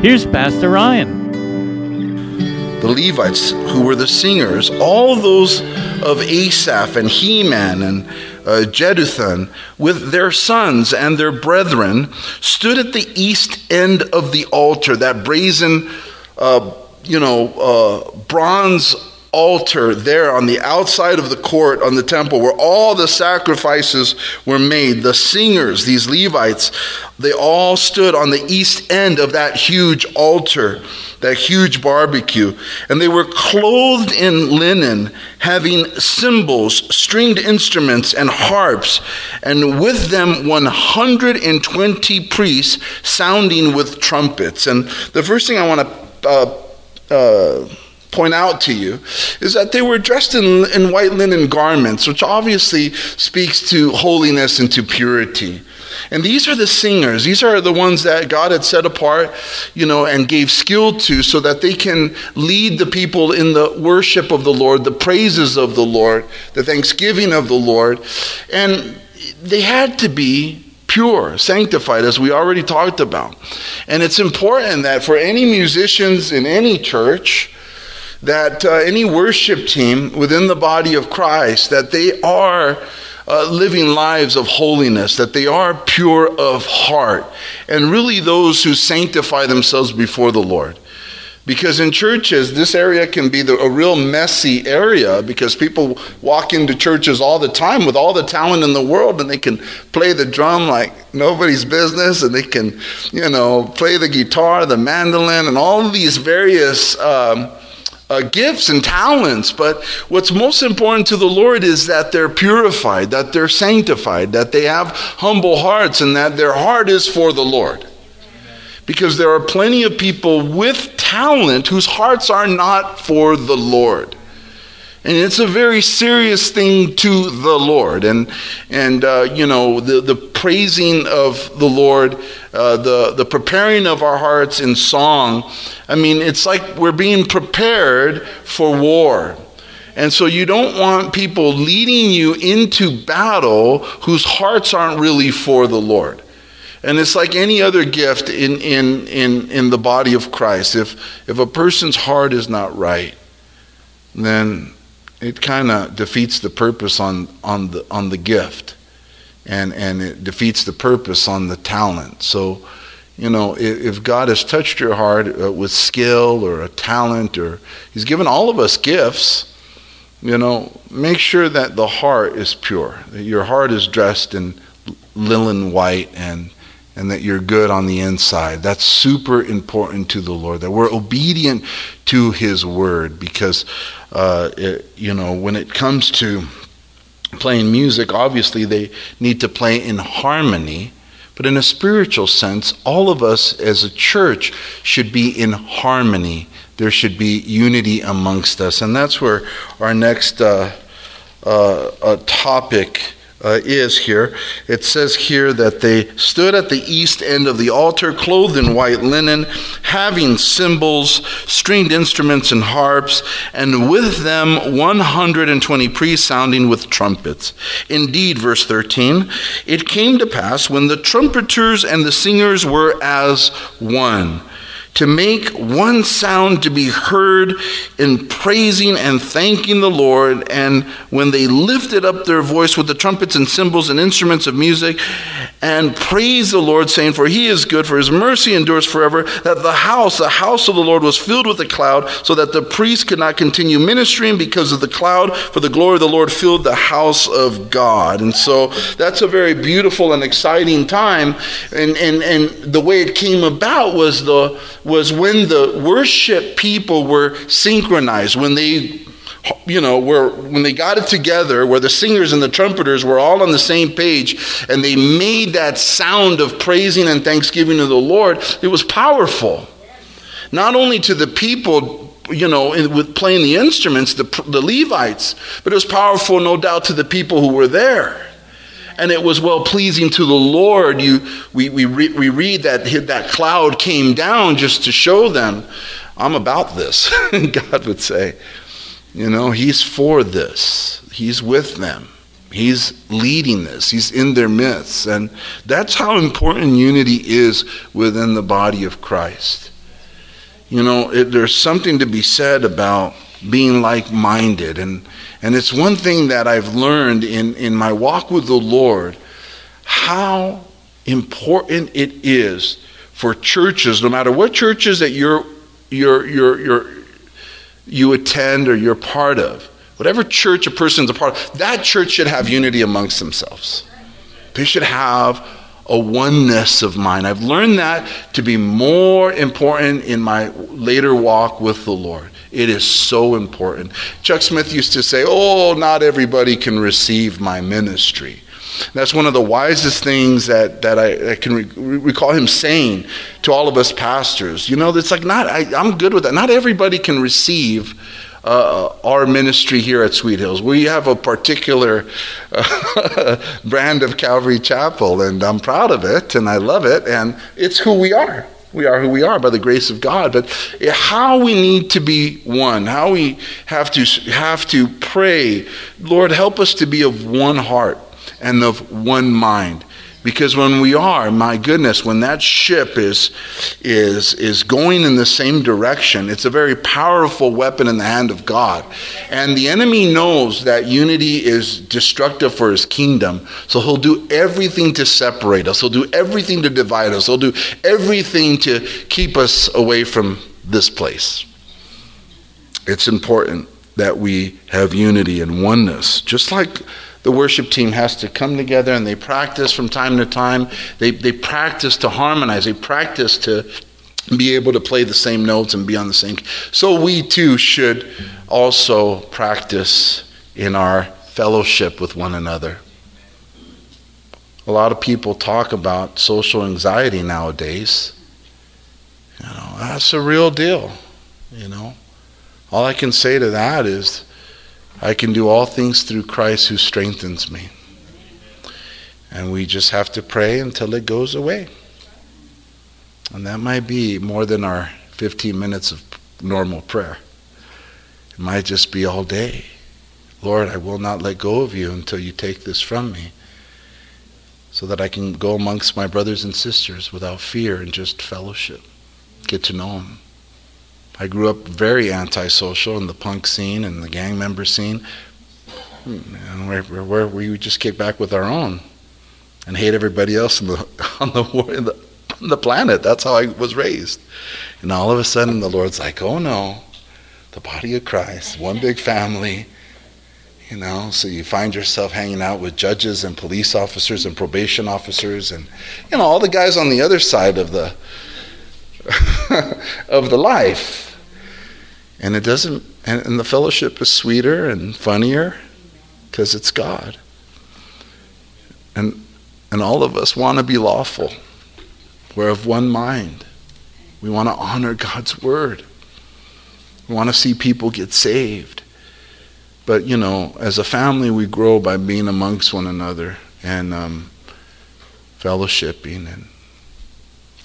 Here's Pastor Ryan. The Levites, who were the singers, all those of Asaph and Heman and uh, Jeduthun, with their sons and their brethren, stood at the east end of the altar, that brazen, uh, you know, uh, bronze altar there on the outside of the court on the temple where all the sacrifices were made. The singers, these Levites, they all stood on the east end of that huge altar, that huge barbecue. And they were clothed in linen, having cymbals, stringed instruments, and harps, and with them 120 priests sounding with trumpets. And the first thing I want to uh, uh, point out to you is that they were dressed in, in white linen garments, which obviously speaks to holiness and to purity. And these are the singers. These are the ones that God had set apart, you know, and gave skill to so that they can lead the people in the worship of the Lord, the praises of the Lord, the thanksgiving of the Lord. And they had to be pure, sanctified, as we already talked about. And it's important that for any musicians in any church, that uh, any worship team within the body of Christ, that they are uh, living lives of holiness, that they are pure of heart, and really those who sanctify themselves before the Lord. Because in churches, this area can be the, a real messy area because people walk into churches all the time with all the talent in the world and they can play the drum like nobody's business and they can, you know, play the guitar, the mandolin, and all these various. Um, uh, gifts and talents, but what's most important to the Lord is that they're purified, that they're sanctified, that they have humble hearts, and that their heart is for the Lord. Because there are plenty of people with talent whose hearts are not for the Lord. And it's a very serious thing to the Lord. And, and uh, you know, the, the praising of the Lord, uh, the, the preparing of our hearts in song. I mean, it's like we're being prepared for war. And so you don't want people leading you into battle whose hearts aren't really for the Lord. And it's like any other gift in, in, in, in the body of Christ. If, if a person's heart is not right, then it kind of defeats the purpose on, on, the, on the gift and, and it defeats the purpose on the talent. So, you know, if, God has touched your heart uh, with skill or a talent, or He's given all of us gifts, you know, make sure that the heart is pure, that your heart is dressed in linen white and and that you're good on the inside. That's super important to the Lord, that we're obedient to His word because, uh, it, you know, when it comes to playing music, obviously they need to play in harmony. But in a spiritual sense, all of us as a church should be in harmony. There should be unity amongst us. And that's where our next uh, uh, topic uh, is here. It says here that they stood at the east end of the altar, clothed in white linen, having cymbals, stringed instruments, and harps, and with them 120 priests sounding with trumpets. Indeed, verse 13, it came to pass when the trumpeters and the singers were as one to make one sound to be heard in praising and thanking the Lord. And when they lifted up their voice with the trumpets and cymbals and instruments of music and praised the Lord, saying, For he is good, for his mercy endures forever, that the house, the house of the Lord, was filled with a cloud, so that the priests could not continue ministering because of the cloud, for the glory of the Lord filled the house of God. And so that's a very beautiful and exciting time. And, and, and the way it came about was the was when the worship people were synchronized, when they you know, where when they got it together, where the singers and the trumpeters were all on the same page and they made that sound of praising and thanksgiving to the Lord, it was powerful. Not only to the people, you know, with playing the instruments, the, the Levites, but it was powerful, no doubt, to the people who were there. And it was well pleasing to the Lord. You, we, we, re, we read that that cloud came down just to show them, I'm about this, God would say. You know, He's for this, He's with them. He's leading this. He's in their midst. And that's how important unity is within the body of Christ. You know, it, there's something to be said about being like minded. And, and it's one thing that I've learned in, in my walk with the Lord how important it is for churches, no matter what churches that you're, you're, you're, you're, you attend or you're part of, whatever church a person's a part of, that church should have unity amongst themselves. They should have a oneness of mind. I've learned that to be more important in my later walk with the Lord. It is so important. Chuck Smith used to say, Oh, not everybody can receive my ministry. That's one of the wisest things that, that I, I can re- recall him saying to all of us pastors. You know, it's like not, I, I'm good with that. Not everybody can receive uh, our ministry here at Sweet Hills. We have a particular uh, brand of Calvary Chapel, and I'm proud of it, and I love it, and it's who we are. We are who we are by the grace of God. But how we need to be one, how we have to have to pray, Lord, help us to be of one heart and of one mind. Because when we are, my goodness, when that ship is, is, is going in the same direction, it's a very powerful weapon in the hand of God. And the enemy knows that unity is destructive for his kingdom. So he'll do everything to separate us, he'll do everything to divide us, he'll do everything to keep us away from this place. It's important that we have unity and oneness, just like the worship team has to come together and they practice from time to time. They, they practice to harmonize, they practice to be able to play the same notes and be on the same. So we too should also practice in our fellowship with one another. A lot of people talk about social anxiety nowadays. You know, that's a real deal, you know. All I can say to that is I can do all things through Christ who strengthens me. And we just have to pray until it goes away. And that might be more than our 15 minutes of normal prayer. It might just be all day. Lord, I will not let go of you until you take this from me, so that I can go amongst my brothers and sisters without fear and just fellowship, get to know them. I grew up very antisocial in the punk scene and the gang member scene, hmm, and where, where we just kick back with our own and hate everybody else on the on the on the planet. That's how I was raised. And all of a sudden, the Lord's like, "Oh no, the body of Christ, one big family." You know, so you find yourself hanging out with judges and police officers and probation officers and you know all the guys on the other side of the of the life and it doesn't, and, and the fellowship is sweeter and funnier because it's God. And, and all of us want to be lawful. We're of one mind. We want to honor God's word. We want to see people get saved. But, you know, as a family, we grow by being amongst one another and um, fellowshipping. And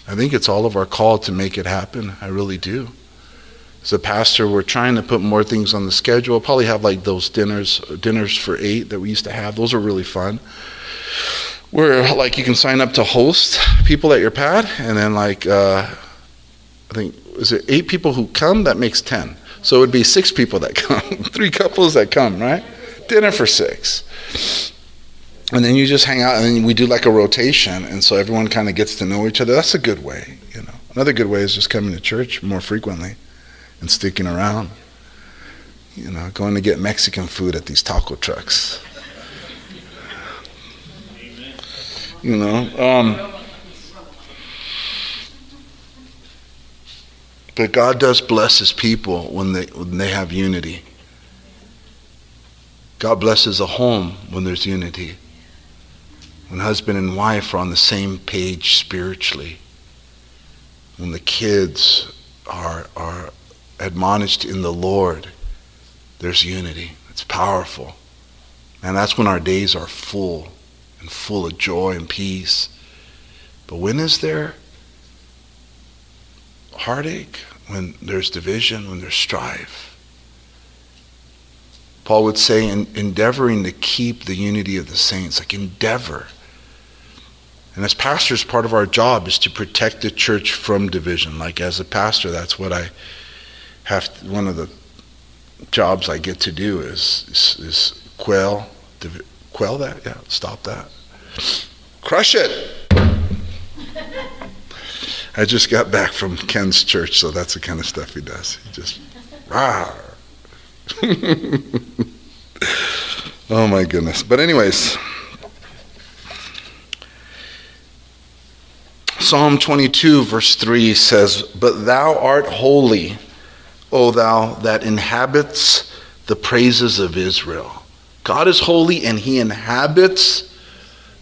I think it's all of our call to make it happen. I really do as a pastor, we're trying to put more things on the schedule. Probably have like those dinners, dinners for eight that we used to have. Those are really fun. Where like you can sign up to host people at your pad, and then like uh, I think is it eight people who come? That makes ten. So it would be six people that come, three couples that come, right? Dinner for six. And then you just hang out, and we do like a rotation, and so everyone kind of gets to know each other. That's a good way, you know. Another good way is just coming to church more frequently and sticking around. You know, going to get Mexican food at these taco trucks. You know, um, but God does bless His people when they when they have unity. God blesses a home when there's unity. When husband and wife are on the same page spiritually. When the kids are, are admonished in the Lord, there's unity. It's powerful. And that's when our days are full and full of joy and peace. But when is there heartache? When there's division, when there's strife? Paul would say, in, endeavoring to keep the unity of the saints, like endeavor. And as pastors, part of our job is to protect the church from division. Like as a pastor, that's what I have. To, one of the jobs I get to do is is, is quell, quell that. Yeah, stop that. Crush it. I just got back from Ken's church, so that's the kind of stuff he does. He just rah. oh my goodness. But anyways. Psalm 22, verse 3 says, But thou art holy, O thou that inhabits the praises of Israel. God is holy and he inhabits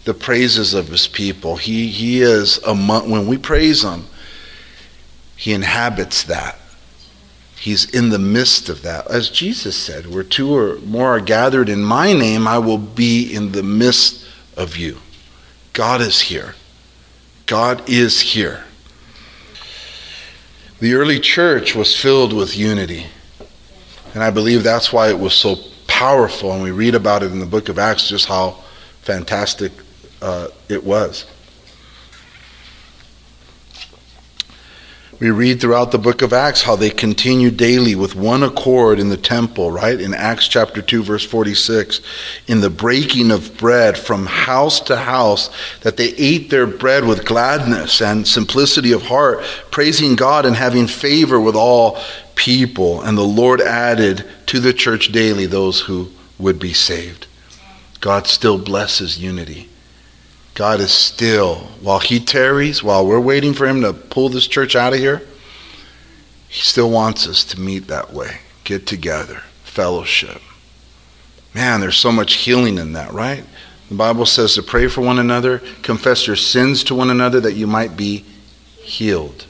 the praises of his people. He, he is among, when we praise him, he inhabits that. He's in the midst of that. As Jesus said, where two or more are gathered in my name, I will be in the midst of you. God is here. God is here. The early church was filled with unity. And I believe that's why it was so powerful. And we read about it in the book of Acts, just how fantastic uh, it was. We read throughout the book of Acts how they continued daily with one accord in the temple, right? In Acts chapter 2, verse 46, in the breaking of bread from house to house, that they ate their bread with gladness and simplicity of heart, praising God and having favor with all people. And the Lord added to the church daily those who would be saved. God still blesses unity. God is still, while He tarries, while we're waiting for Him to pull this church out of here, He still wants us to meet that way, get together, fellowship. Man, there's so much healing in that, right? The Bible says to pray for one another, confess your sins to one another that you might be healed.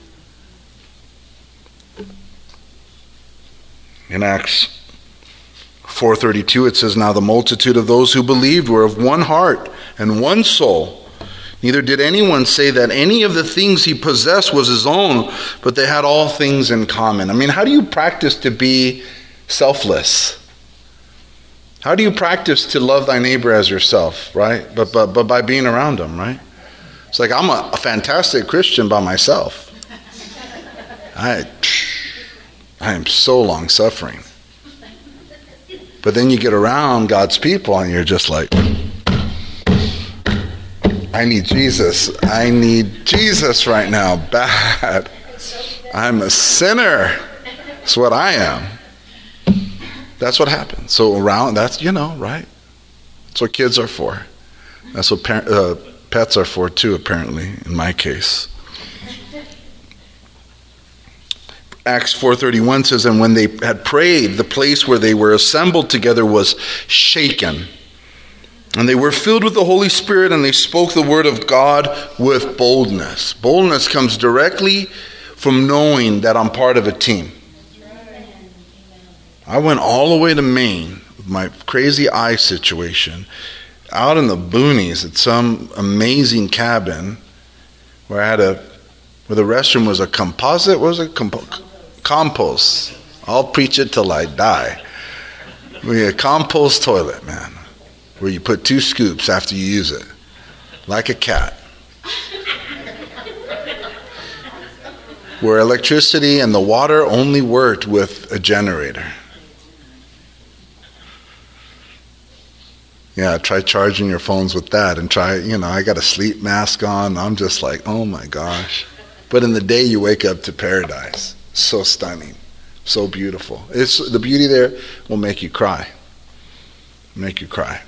In Acts 4:32 it says now the multitude of those who believed were of one heart and one soul. Neither did anyone say that any of the things he possessed was his own, but they had all things in common. I mean, how do you practice to be selfless? How do you practice to love thy neighbor as yourself, right? But, but, but by being around them, right? It's like I'm a, a fantastic Christian by myself. I, I am so long suffering. But then you get around God's people and you're just like, I need Jesus. I need Jesus right now, bad. I'm a sinner. That's what I am. That's what happens. So around, that's, you know, right? That's what kids are for. That's what par- uh, pets are for too, apparently, in my case. Acts 4:31 says and when they had prayed the place where they were assembled together was shaken and they were filled with the Holy Spirit and they spoke the word of God with boldness. Boldness comes directly from knowing that I'm part of a team. I went all the way to Maine with my crazy eye situation, out in the boonies at some amazing cabin where I had a, where the restroom was a composite, what was it? Compo- compost. I'll preach it till I die. We had a compost toilet, man where you put two scoops after you use it, like a cat. where electricity and the water only worked with a generator. Yeah, try charging your phones with that and try, you know, I got a sleep mask on. I'm just like, oh my gosh. But in the day, you wake up to paradise. So stunning, so beautiful. It's, the beauty there will make you cry. Make you cry.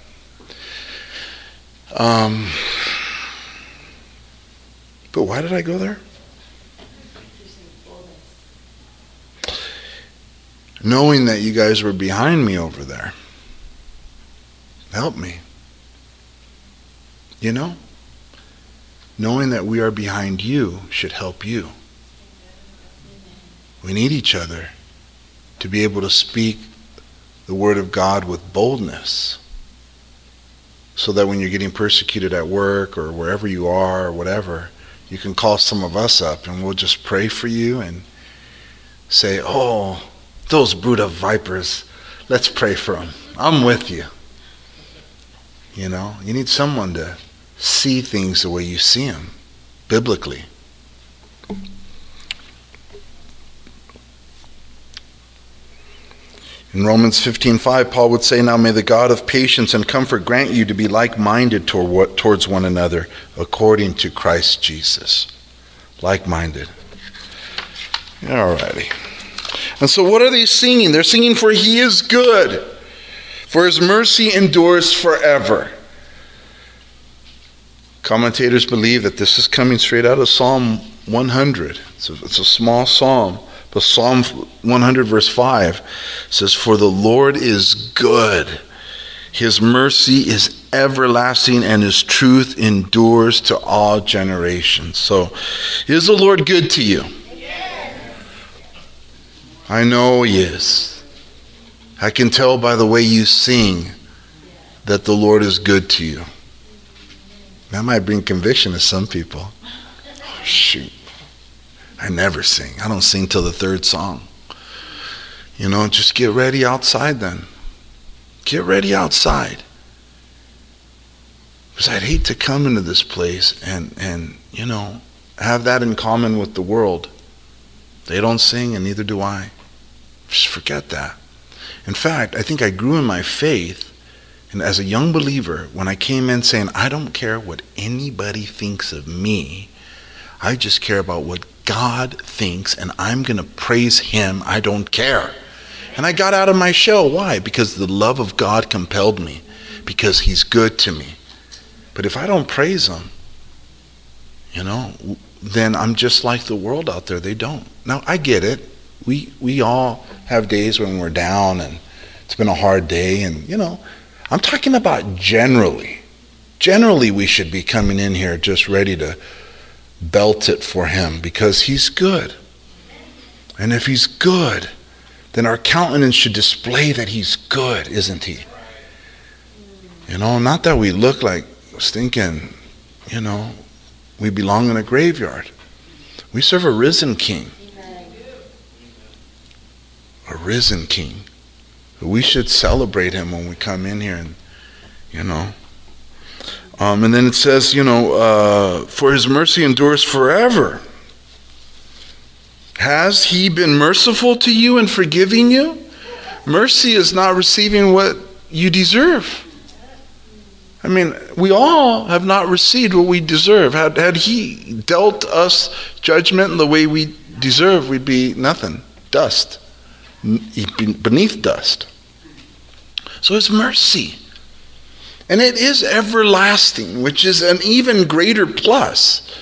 Um, but why did I go there? Knowing that you guys were behind me over there. Help me. You know? Knowing that we are behind you should help you. We need each other to be able to speak the Word of God with boldness so that when you're getting persecuted at work or wherever you are or whatever, you can call some of us up and we'll just pray for you and say, Oh, those brood of vipers, let's pray for them. I'm with you. You know, you need someone to see things the way you see them, biblically. In Romans 15:5, Paul would say, "Now may the God of patience and comfort grant you to be like-minded towards one another, according to Christ Jesus." Like-minded. Alrighty. And so, what are they singing? They're singing, "For He is good, for His mercy endures forever." Commentators believe that this is coming straight out of Psalm 100. It's a, it's a small psalm but Psalm 100, verse 5 says, For the Lord is good. His mercy is everlasting, and his truth endures to all generations. So, is the Lord good to you? I know he is. I can tell by the way you sing that the Lord is good to you. That might bring conviction to some people. Oh, shoot. I never sing. I don't sing till the third song. You know, just get ready outside then. Get ready outside. Because I'd hate to come into this place and, and, you know, have that in common with the world. They don't sing and neither do I. Just forget that. In fact, I think I grew in my faith and as a young believer when I came in saying, I don't care what anybody thinks of me. I just care about what God thinks, and I'm going to praise Him. I don't care. And I got out of my shell. Why? Because the love of God compelled me, because He's good to me. But if I don't praise Him, you know, then I'm just like the world out there. They don't. Now, I get it. We, we all have days when we're down and it's been a hard day, and, you know, I'm talking about generally. Generally, we should be coming in here just ready to belt it for him because he's good. And if he's good, then our countenance should display that he's good, isn't he? You know, not that we look like stinking, you know, we belong in a graveyard. We serve a risen king. A risen king. We should celebrate him when we come in here and, you know, um, and then it says, you know, uh, for his mercy endures forever. Has he been merciful to you and forgiving you? Mercy is not receiving what you deserve. I mean, we all have not received what we deserve. Had, had he dealt us judgment the way we deserve, we'd be nothing, dust, beneath dust. So it's mercy. And it is everlasting, which is an even greater plus.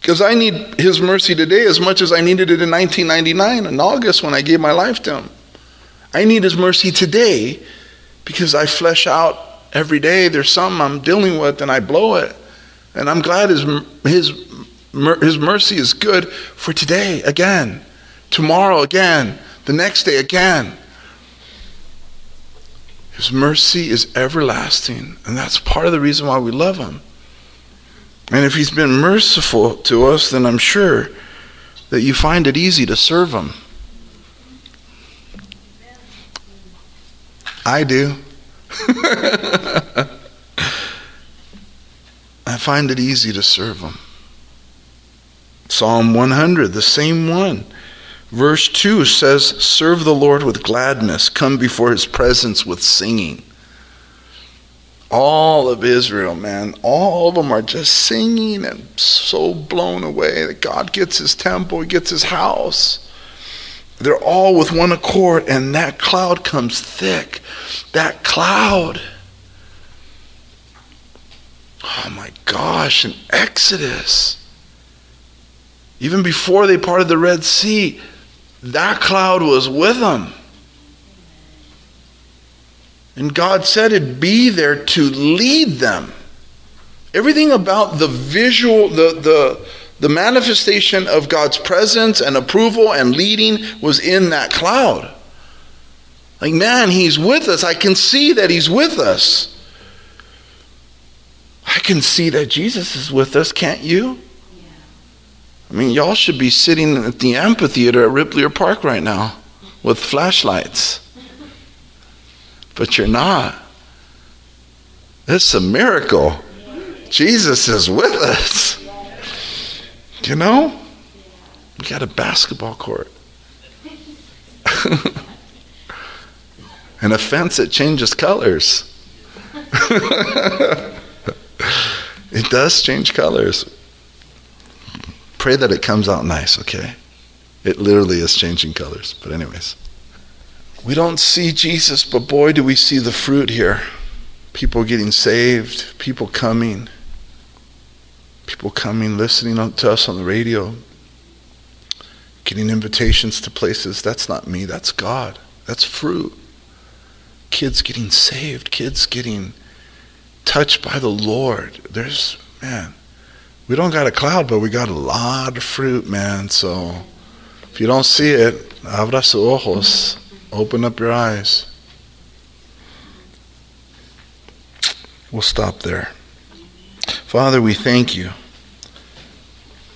Because I need His mercy today as much as I needed it in 1999 in August when I gave my life to Him. I need His mercy today because I flesh out every day. There's something I'm dealing with and I blow it. And I'm glad His, his, his mercy is good for today again, tomorrow again, the next day again. His mercy is everlasting, and that's part of the reason why we love Him. And if He's been merciful to us, then I'm sure that you find it easy to serve Him. I do. I find it easy to serve Him. Psalm 100, the same one. Verse 2 says, Serve the Lord with gladness, come before his presence with singing. All of Israel, man, all of them are just singing and so blown away that God gets his temple, he gets his house. They're all with one accord, and that cloud comes thick. That cloud. Oh my gosh, in Exodus, even before they parted the Red Sea, that cloud was with them. And God said it'd be there to lead them. Everything about the visual, the, the, the manifestation of God's presence and approval and leading was in that cloud. Like, man, He's with us. I can see that He's with us. I can see that Jesus is with us, can't you? I mean, y'all should be sitting at the amphitheater at Repplier Park right now with flashlights. But you're not. It's a miracle. Jesus is with us. You know? We got a basketball court. and a fence that changes colors. it does change colors. Pray that it comes out nice, okay? It literally is changing colors. But, anyways, we don't see Jesus, but boy, do we see the fruit here. People getting saved, people coming people coming, listening to us on the radio, getting invitations to places. That's not me, that's God. That's fruit. Kids getting saved, kids getting touched by the Lord. There's, man, we don't got a cloud, but we got a lot of fruit, man. So if you don't see it, abra sus ojos, open up your eyes. We'll stop there. Father, we thank you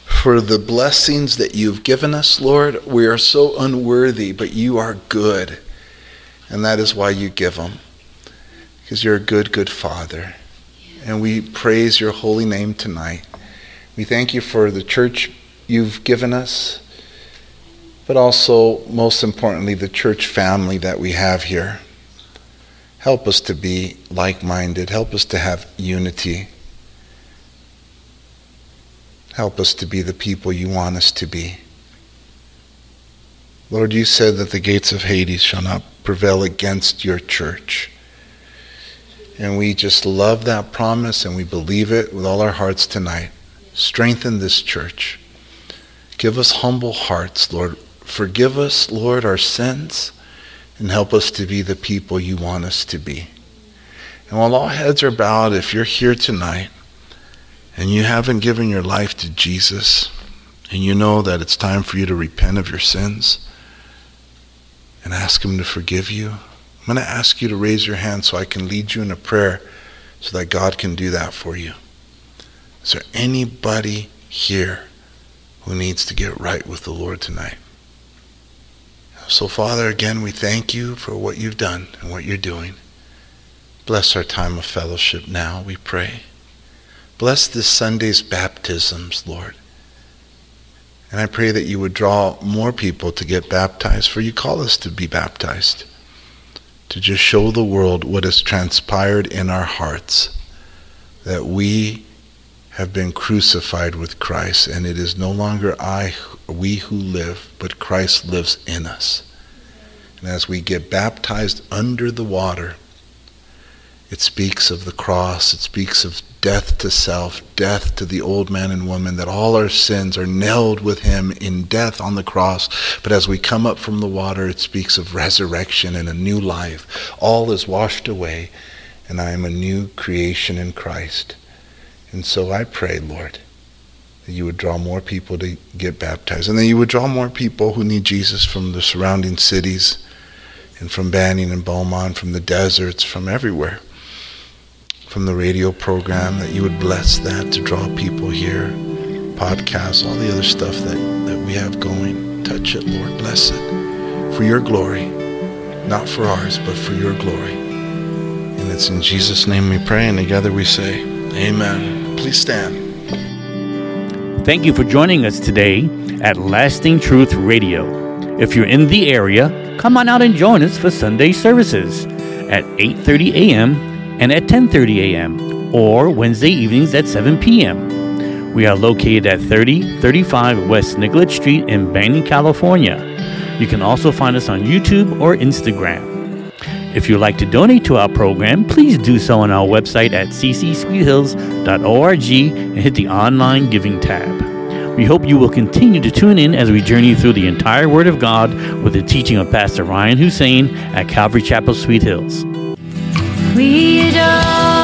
for the blessings that you've given us, Lord. We are so unworthy, but you are good. And that is why you give them. Because you're a good, good Father. And we praise your holy name tonight. We thank you for the church you've given us, but also, most importantly, the church family that we have here. Help us to be like minded. Help us to have unity. Help us to be the people you want us to be. Lord, you said that the gates of Hades shall not prevail against your church. And we just love that promise and we believe it with all our hearts tonight. Strengthen this church. Give us humble hearts, Lord. Forgive us, Lord, our sins and help us to be the people you want us to be. And while all heads are bowed, if you're here tonight and you haven't given your life to Jesus, and you know that it's time for you to repent of your sins and ask Him to forgive you, I'm going to ask you to raise your hand so I can lead you in a prayer so that God can do that for you. Is there anybody here who needs to get right with the Lord tonight? So, Father, again, we thank you for what you've done and what you're doing. Bless our time of fellowship now, we pray. Bless this Sunday's baptisms, Lord. And I pray that you would draw more people to get baptized, for you call us to be baptized, to just show the world what has transpired in our hearts, that we have been crucified with Christ, and it is no longer I, we who live, but Christ lives in us. And as we get baptized under the water, it speaks of the cross. It speaks of death to self, death to the old man and woman, that all our sins are nailed with him in death on the cross. But as we come up from the water, it speaks of resurrection and a new life. All is washed away, and I am a new creation in Christ. And so I pray, Lord, that you would draw more people to get baptized, and that you would draw more people who need Jesus from the surrounding cities and from Banning and Beaumont, from the deserts, from everywhere from the radio program, that you would bless that to draw people here, podcasts, all the other stuff that, that we have going. Touch it, Lord. Bless it for your glory, not for ours, but for your glory. And it's in Jesus' name we pray, and together we say, Amen. Please stand. Thank you for joining us today at Lasting Truth Radio. If you're in the area, come on out and join us for Sunday services at 8:30 a.m and at 10:30 a.m. or Wednesday evenings at 7 p.m. We are located at 3035 West Nicollet Street in Banning, California. You can also find us on YouTube or Instagram. If you'd like to donate to our program, please do so on our website at ccsweethills.org and hit the online giving tab. We hope you will continue to tune in as we journey through the entire Word of God with the teaching of Pastor Ryan Hussein at Calvary Chapel, Sweet Hills. We adore